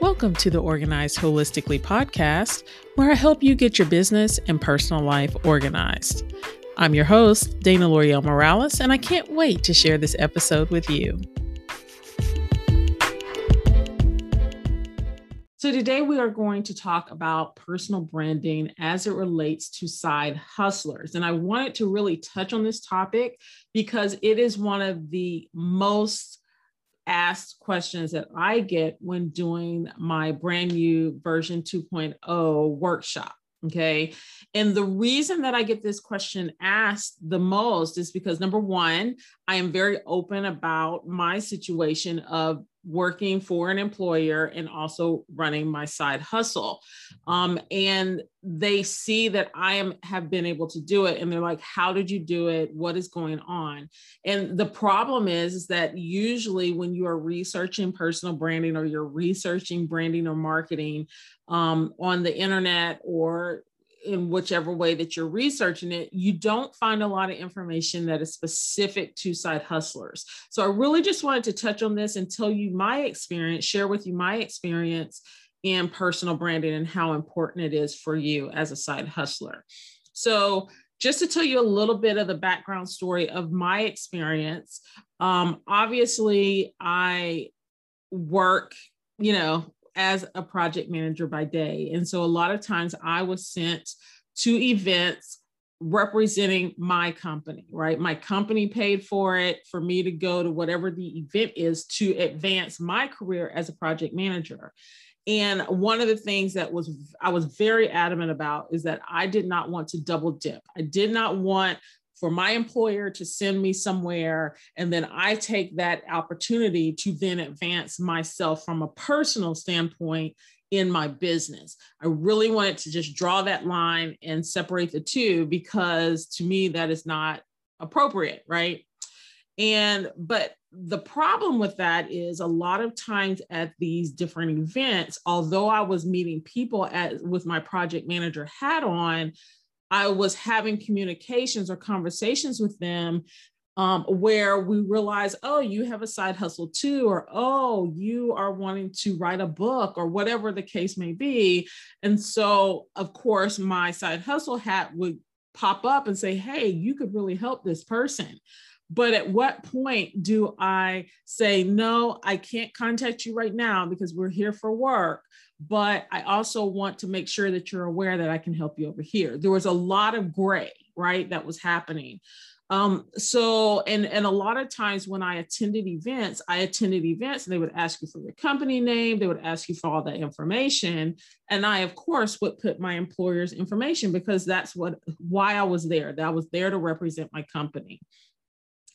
Welcome to the Organized Holistically podcast, where I help you get your business and personal life organized. I'm your host, Dana L'Oreal Morales, and I can't wait to share this episode with you. So, today we are going to talk about personal branding as it relates to side hustlers. And I wanted to really touch on this topic because it is one of the most asked questions that I get when doing my brand new version 2.0 workshop. Okay. And the reason that I get this question asked the most is because number one, I am very open about my situation of working for an employer and also running my side hustle. Um, and they see that i am have been able to do it and they're like how did you do it? What is going on? And the problem is, is that usually when you are researching personal branding or you're researching branding or marketing um, on the internet or in whichever way that you're researching it, you don't find a lot of information that is specific to side hustlers. So I really just wanted to touch on this and tell you my experience, share with you my experience in personal branding and how important it is for you as a side hustler. So just to tell you a little bit of the background story of my experience, um, obviously I work, you know, as a project manager by day. And so a lot of times I was sent to events representing my company, right? My company paid for it for me to go to whatever the event is to advance my career as a project manager. And one of the things that was I was very adamant about is that I did not want to double dip. I did not want for my employer to send me somewhere and then I take that opportunity to then advance myself from a personal standpoint in my business. I really wanted to just draw that line and separate the two because to me that is not appropriate, right? And but the problem with that is a lot of times at these different events, although I was meeting people at with my project manager hat on, I was having communications or conversations with them um, where we realize, oh, you have a side hustle too, or oh, you are wanting to write a book, or whatever the case may be. And so, of course, my side hustle hat would pop up and say, hey, you could really help this person. But at what point do I say, no, I can't contact you right now because we're here for work? But I also want to make sure that you're aware that I can help you over here. There was a lot of gray, right, that was happening. Um, so, and, and a lot of times when I attended events, I attended events and they would ask you for your company name, they would ask you for all that information. And I, of course, would put my employer's information because that's what why I was there. That I was there to represent my company.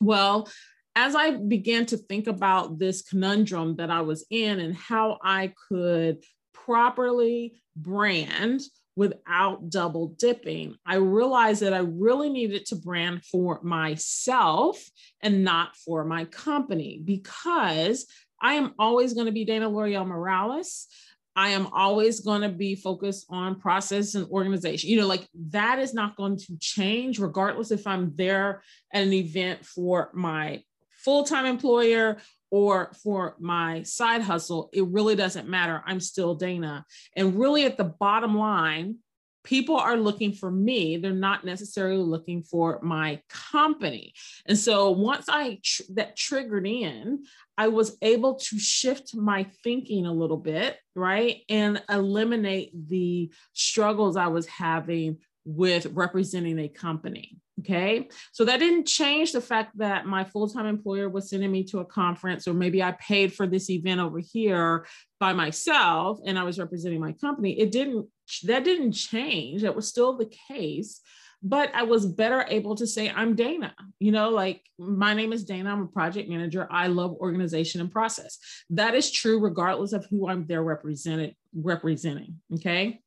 Well, as I began to think about this conundrum that I was in and how I could properly brand without double dipping, I realized that I really needed to brand for myself and not for my company because I am always going to be Dana L'Oreal Morales. I am always going to be focused on process and organization. You know, like that is not going to change regardless if I'm there at an event for my full time employer or for my side hustle. It really doesn't matter. I'm still Dana. And really, at the bottom line, people are looking for me they're not necessarily looking for my company. And so once i tr- that triggered in i was able to shift my thinking a little bit right and eliminate the struggles i was having with representing a company Okay. So that didn't change the fact that my full time employer was sending me to a conference, or maybe I paid for this event over here by myself and I was representing my company. It didn't, that didn't change. That was still the case. But I was better able to say, I'm Dana. You know, like my name is Dana. I'm a project manager. I love organization and process. That is true regardless of who I'm there represented representing. Okay.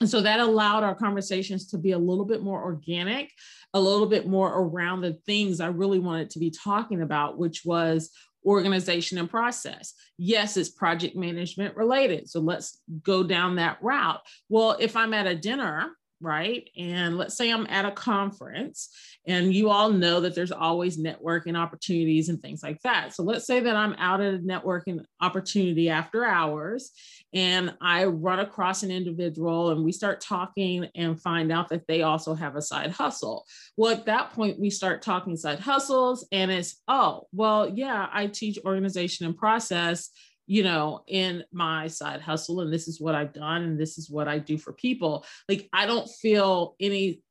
And so that allowed our conversations to be a little bit more organic, a little bit more around the things I really wanted to be talking about, which was organization and process. Yes, it's project management related. So let's go down that route. Well, if I'm at a dinner, right? And let's say I'm at a conference, and you all know that there's always networking opportunities and things like that. So let's say that I'm out at a networking opportunity after hours, and I run across an individual, and we start talking and find out that they also have a side hustle. Well, at that point, we start talking side hustles, and it's, oh, well, yeah, I teach organization and process you know, in my side hustle, and this is what I've done, and this is what I do for people. Like, I don't feel any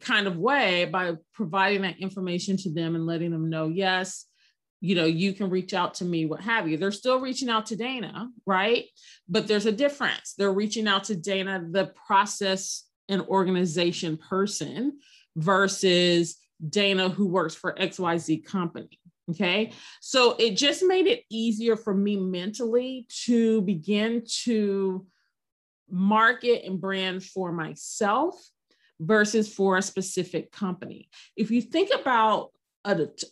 kind of way by providing that information to them and letting them know, yes, you know, you can reach out to me, what have you. They're still reaching out to Dana, right? But there's a difference. They're reaching out to Dana, the process and organization person, versus Dana, who works for XYZ company. Okay. So it just made it easier for me mentally to begin to market and brand for myself versus for a specific company. If you think about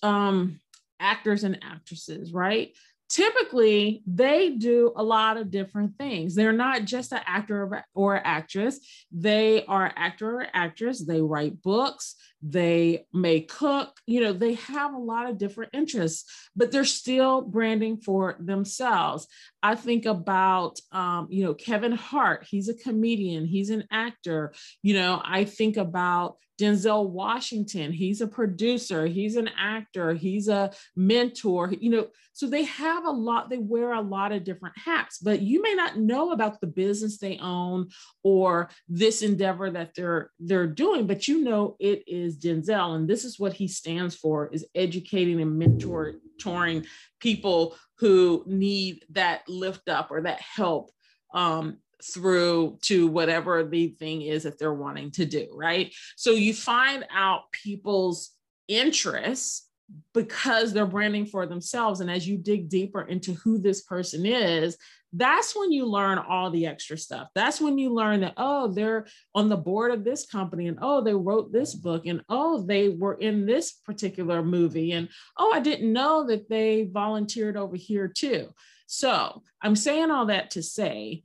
um, actors and actresses, right? typically they do a lot of different things. They're not just an actor or actress. They are actor or actress. They write books. They may cook. You know, they have a lot of different interests, but they're still branding for themselves. I think about, um, you know, Kevin Hart. He's a comedian. He's an actor. You know, I think about Denzel Washington, he's a producer, he's an actor, he's a mentor, you know, so they have a lot, they wear a lot of different hats, but you may not know about the business they own or this endeavor that they're they're doing, but you know it is Denzel and this is what he stands for is educating and mentoring people who need that lift up or that help um, through to whatever the thing is that they're wanting to do, right? So you find out people's interests because they're branding for themselves. And as you dig deeper into who this person is, that's when you learn all the extra stuff. That's when you learn that, oh, they're on the board of this company, and oh, they wrote this book, and oh, they were in this particular movie, and oh, I didn't know that they volunteered over here too. So I'm saying all that to say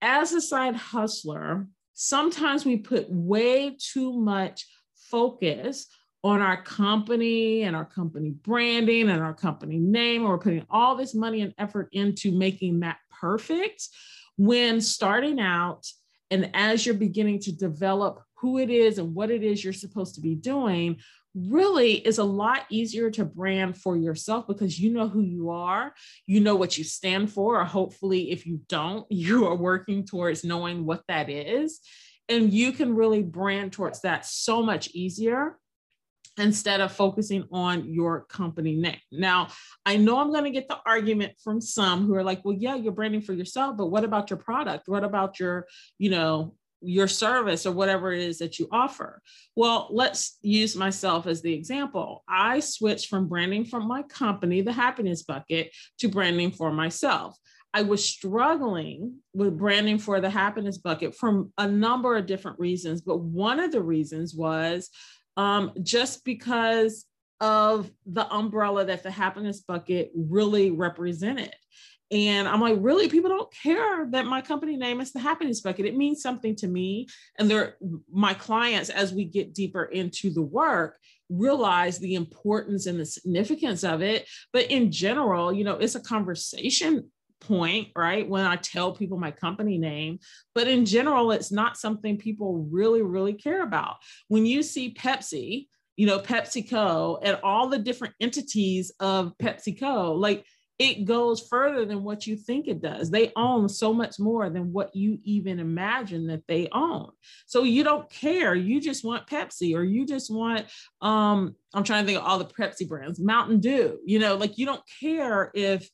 as a side hustler, sometimes we put way too much focus on our company and our company branding and our company name. We're putting all this money and effort into making that perfect when starting out and as you're beginning to develop who it is and what it is you're supposed to be doing, really is a lot easier to brand for yourself because you know who you are, you know what you stand for, or hopefully, if you don't, you are working towards knowing what that is. And you can really brand towards that so much easier instead of focusing on your company name. Now, I know I'm going to get the argument from some who are like, well, yeah, you're branding for yourself, but what about your product? What about your, you know, your service or whatever it is that you offer. Well, let's use myself as the example. I switched from branding from my company, the happiness bucket, to branding for myself. I was struggling with branding for the happiness bucket from a number of different reasons, but one of the reasons was um, just because of the umbrella that the happiness bucket really represented. And I'm like, really, people don't care that my company name is the happiness bucket. It means something to me. And they're my clients, as we get deeper into the work, realize the importance and the significance of it. But in general, you know, it's a conversation point, right? When I tell people my company name, but in general, it's not something people really, really care about. When you see Pepsi, you know, PepsiCo and all the different entities of PepsiCo, like it goes further than what you think it does. They own so much more than what you even imagine that they own. So you don't care. You just want Pepsi or you just want um I'm trying to think of all the Pepsi brands, Mountain Dew. You know, like you don't care if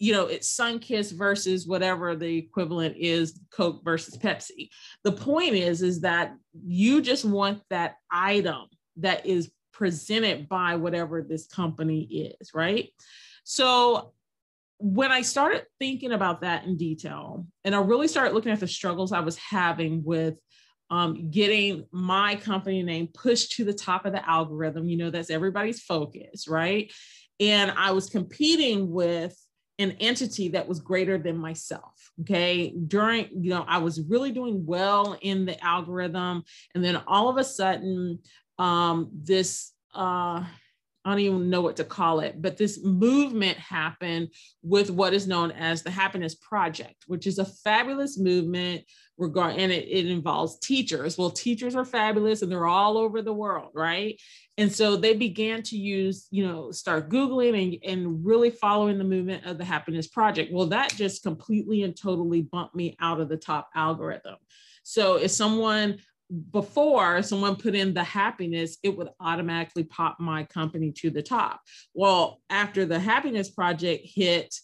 you know it's Sunkist versus whatever the equivalent is Coke versus Pepsi. The point is is that you just want that item that is presented by whatever this company is, right? So when I started thinking about that in detail, and I really started looking at the struggles I was having with um, getting my company name pushed to the top of the algorithm, you know, that's everybody's focus, right? And I was competing with an entity that was greater than myself. Okay. During, you know, I was really doing well in the algorithm. And then all of a sudden, um, this, uh, I don't even know what to call it, but this movement happened with what is known as the Happiness Project, which is a fabulous movement regard and it, it involves teachers. Well, teachers are fabulous and they're all over the world, right? And so they began to use, you know, start Googling and, and really following the movement of the Happiness Project. Well, that just completely and totally bumped me out of the top algorithm. So if someone before someone put in the happiness, it would automatically pop my company to the top. Well, after the happiness project hit,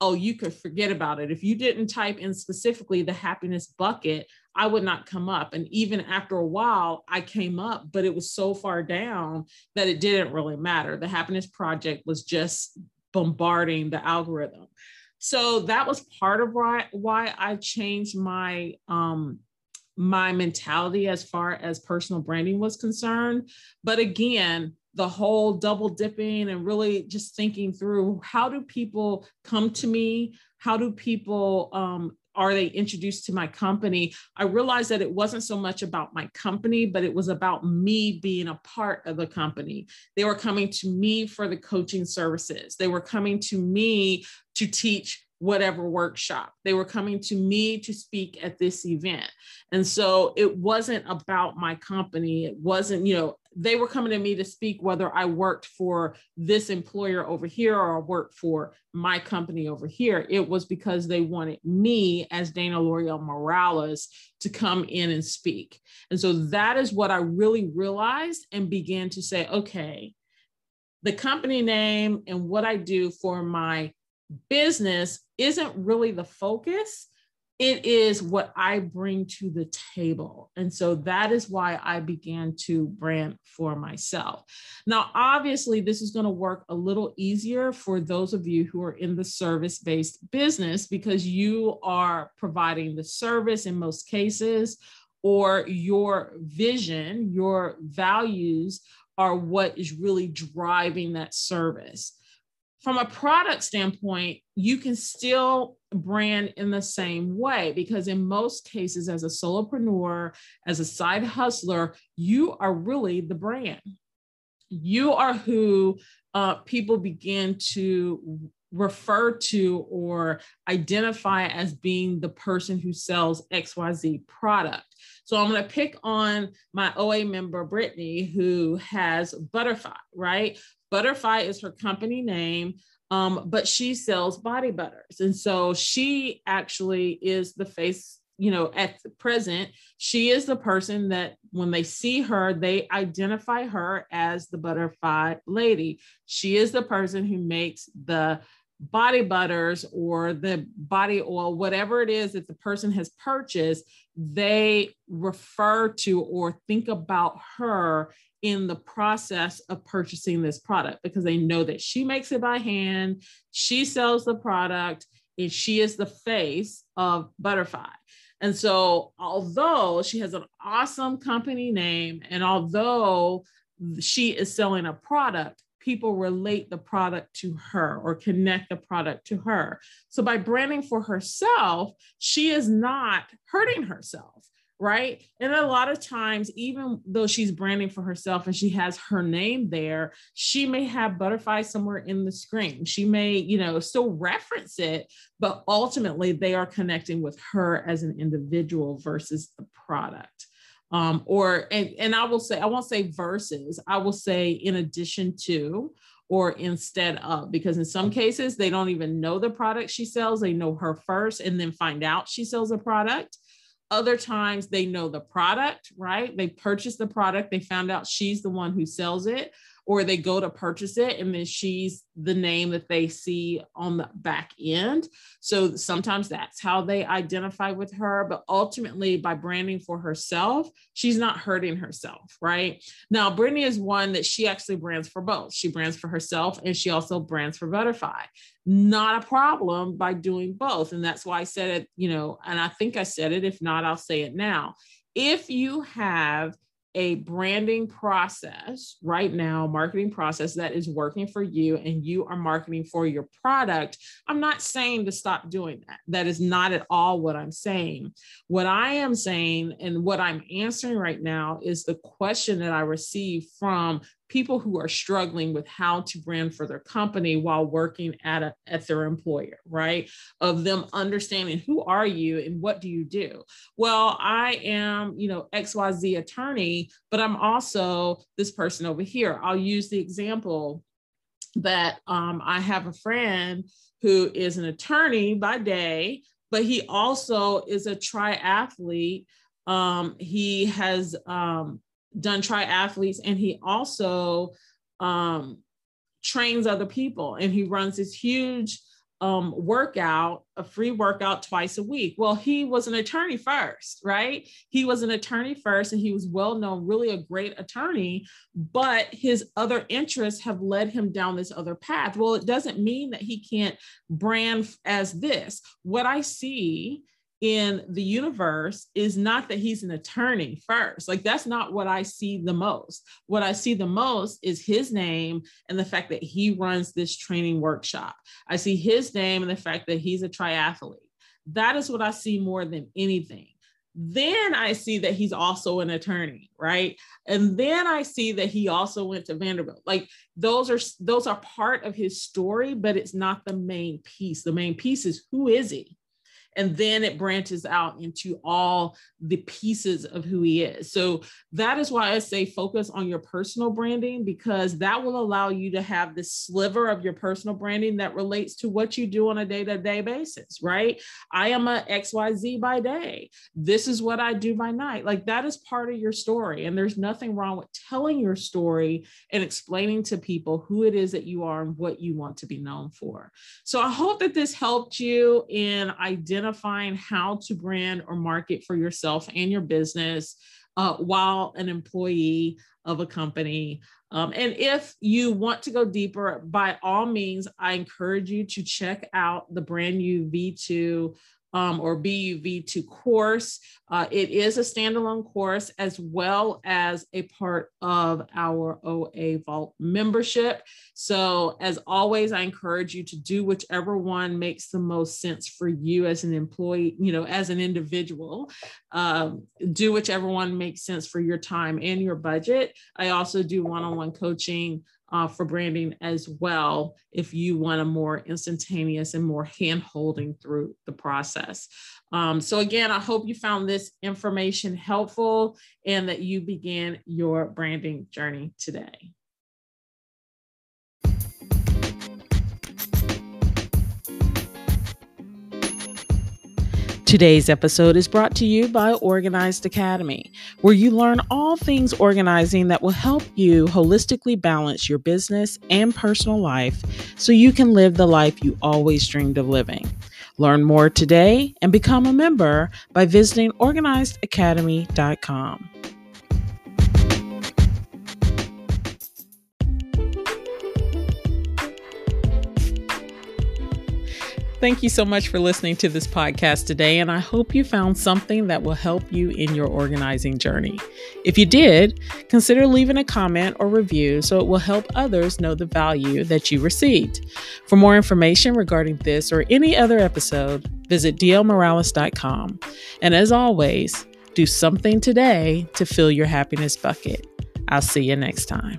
oh, you could forget about it. If you didn't type in specifically the happiness bucket, I would not come up. And even after a while, I came up, but it was so far down that it didn't really matter. The happiness project was just bombarding the algorithm. So that was part of why, why I changed my um, my mentality as far as personal branding was concerned. But again, the whole double dipping and really just thinking through how do people come to me? How do people um, are they introduced to my company? I realized that it wasn't so much about my company, but it was about me being a part of the company. They were coming to me for the coaching services. They were coming to me to teach whatever workshop. They were coming to me to speak at this event. And so it wasn't about my company. It wasn't, you know, they were coming to me to speak whether I worked for this employer over here or I worked for my company over here. It was because they wanted me as Dana L'Oreal Morales to come in and speak. And so that is what I really realized and began to say, okay, the company name and what I do for my business isn't really the focus. It is what I bring to the table. And so that is why I began to brand for myself. Now, obviously, this is going to work a little easier for those of you who are in the service based business because you are providing the service in most cases, or your vision, your values are what is really driving that service from a product standpoint, you can still brand in the same way because, in most cases, as a solopreneur, as a side hustler, you are really the brand. You are who uh, people begin to refer to or identify as being the person who sells XYZ product. So I'm going to pick on my OA member, Brittany, who has Butterfly, right? Butterfly is her company name, um, but she sells body butters. And so she actually is the face, you know, at present, she is the person that when they see her, they identify her as the butterfly lady. She is the person who makes the body butters or the body oil, whatever it is that the person has purchased, they refer to or think about her in the process of purchasing this product because they know that she makes it by hand, she sells the product, and she is the face of Butterfly. And so, although she has an awesome company name, and although she is selling a product, people relate the product to her or connect the product to her. So, by branding for herself, she is not hurting herself right? And a lot of times, even though she's branding for herself and she has her name there, she may have butterflies somewhere in the screen. She may, you know, still reference it, but ultimately they are connecting with her as an individual versus the product. Um, or and, and I will say, I won't say versus, I will say in addition to or instead of, because in some cases they don't even know the product she sells. They know her first and then find out she sells a product. Other times they know the product, right? They purchase the product, they found out she's the one who sells it, or they go to purchase it and then she's the name that they see on the back end. So sometimes that's how they identify with her. But ultimately, by branding for herself, she's not hurting herself, right? Now, Brittany is one that she actually brands for both. She brands for herself and she also brands for Butterfly. Not a problem by doing both. And that's why I said it, you know, and I think I said it. If not, I'll say it now. If you have a branding process right now, marketing process that is working for you and you are marketing for your product, I'm not saying to stop doing that. That is not at all what I'm saying. What I am saying and what I'm answering right now is the question that I received from people who are struggling with how to brand for their company while working at a, at their employer right? Of them understanding who are you and what do you do? Well i am you know xyz attorney but i'm also this person over here. I'll use the example that um, i have a friend who is an attorney by day but he also is a triathlete. Um, he has um, done triathletes and he also um, trains other people and he runs this huge um, workout, a free workout twice a week. Well, he was an attorney first, right? He was an attorney first and he was well known, really a great attorney, but his other interests have led him down this other path. Well, it doesn't mean that he can't brand as this. What I see in the universe is not that he's an attorney first. Like that's not what I see the most. What I see the most is his name and the fact that he runs this training workshop. I see his name and the fact that he's a triathlete. That is what I see more than anything. Then I see that he's also an attorney, right? And then I see that he also went to Vanderbilt. Like those are those are part of his story, but it's not the main piece. The main piece is who is he? And then it branches out into all the pieces of who he is. So that is why I say focus on your personal branding because that will allow you to have this sliver of your personal branding that relates to what you do on a day-to-day basis, right? I am a XYZ by day. This is what I do by night. Like that is part of your story and there's nothing wrong with telling your story and explaining to people who it is that you are and what you want to be known for. So I hope that this helped you in identifying identifying how to brand or market for yourself and your business uh, while an employee of a company. Um, and if you want to go deeper, by all means, I encourage you to check out the Brand U V2 um, or BUV2 course. Uh, it is a standalone course as well as a part of our OA Vault membership. So, as always, I encourage you to do whichever one makes the most sense for you as an employee, you know, as an individual. Um, do whichever one makes sense for your time and your budget. I also do one on one coaching uh, for branding as well if you want a more instantaneous and more hand holding through the process. Um, so, again, I hope you found this information helpful and that you begin your branding journey today. Today's episode is brought to you by Organized Academy, where you learn all things organizing that will help you holistically balance your business and personal life so you can live the life you always dreamed of living. Learn more today and become a member by visiting organizedacademy.com. Thank you so much for listening to this podcast today, and I hope you found something that will help you in your organizing journey. If you did, consider leaving a comment or review so it will help others know the value that you received. For more information regarding this or any other episode, visit dlmorales.com. And as always, do something today to fill your happiness bucket. I'll see you next time.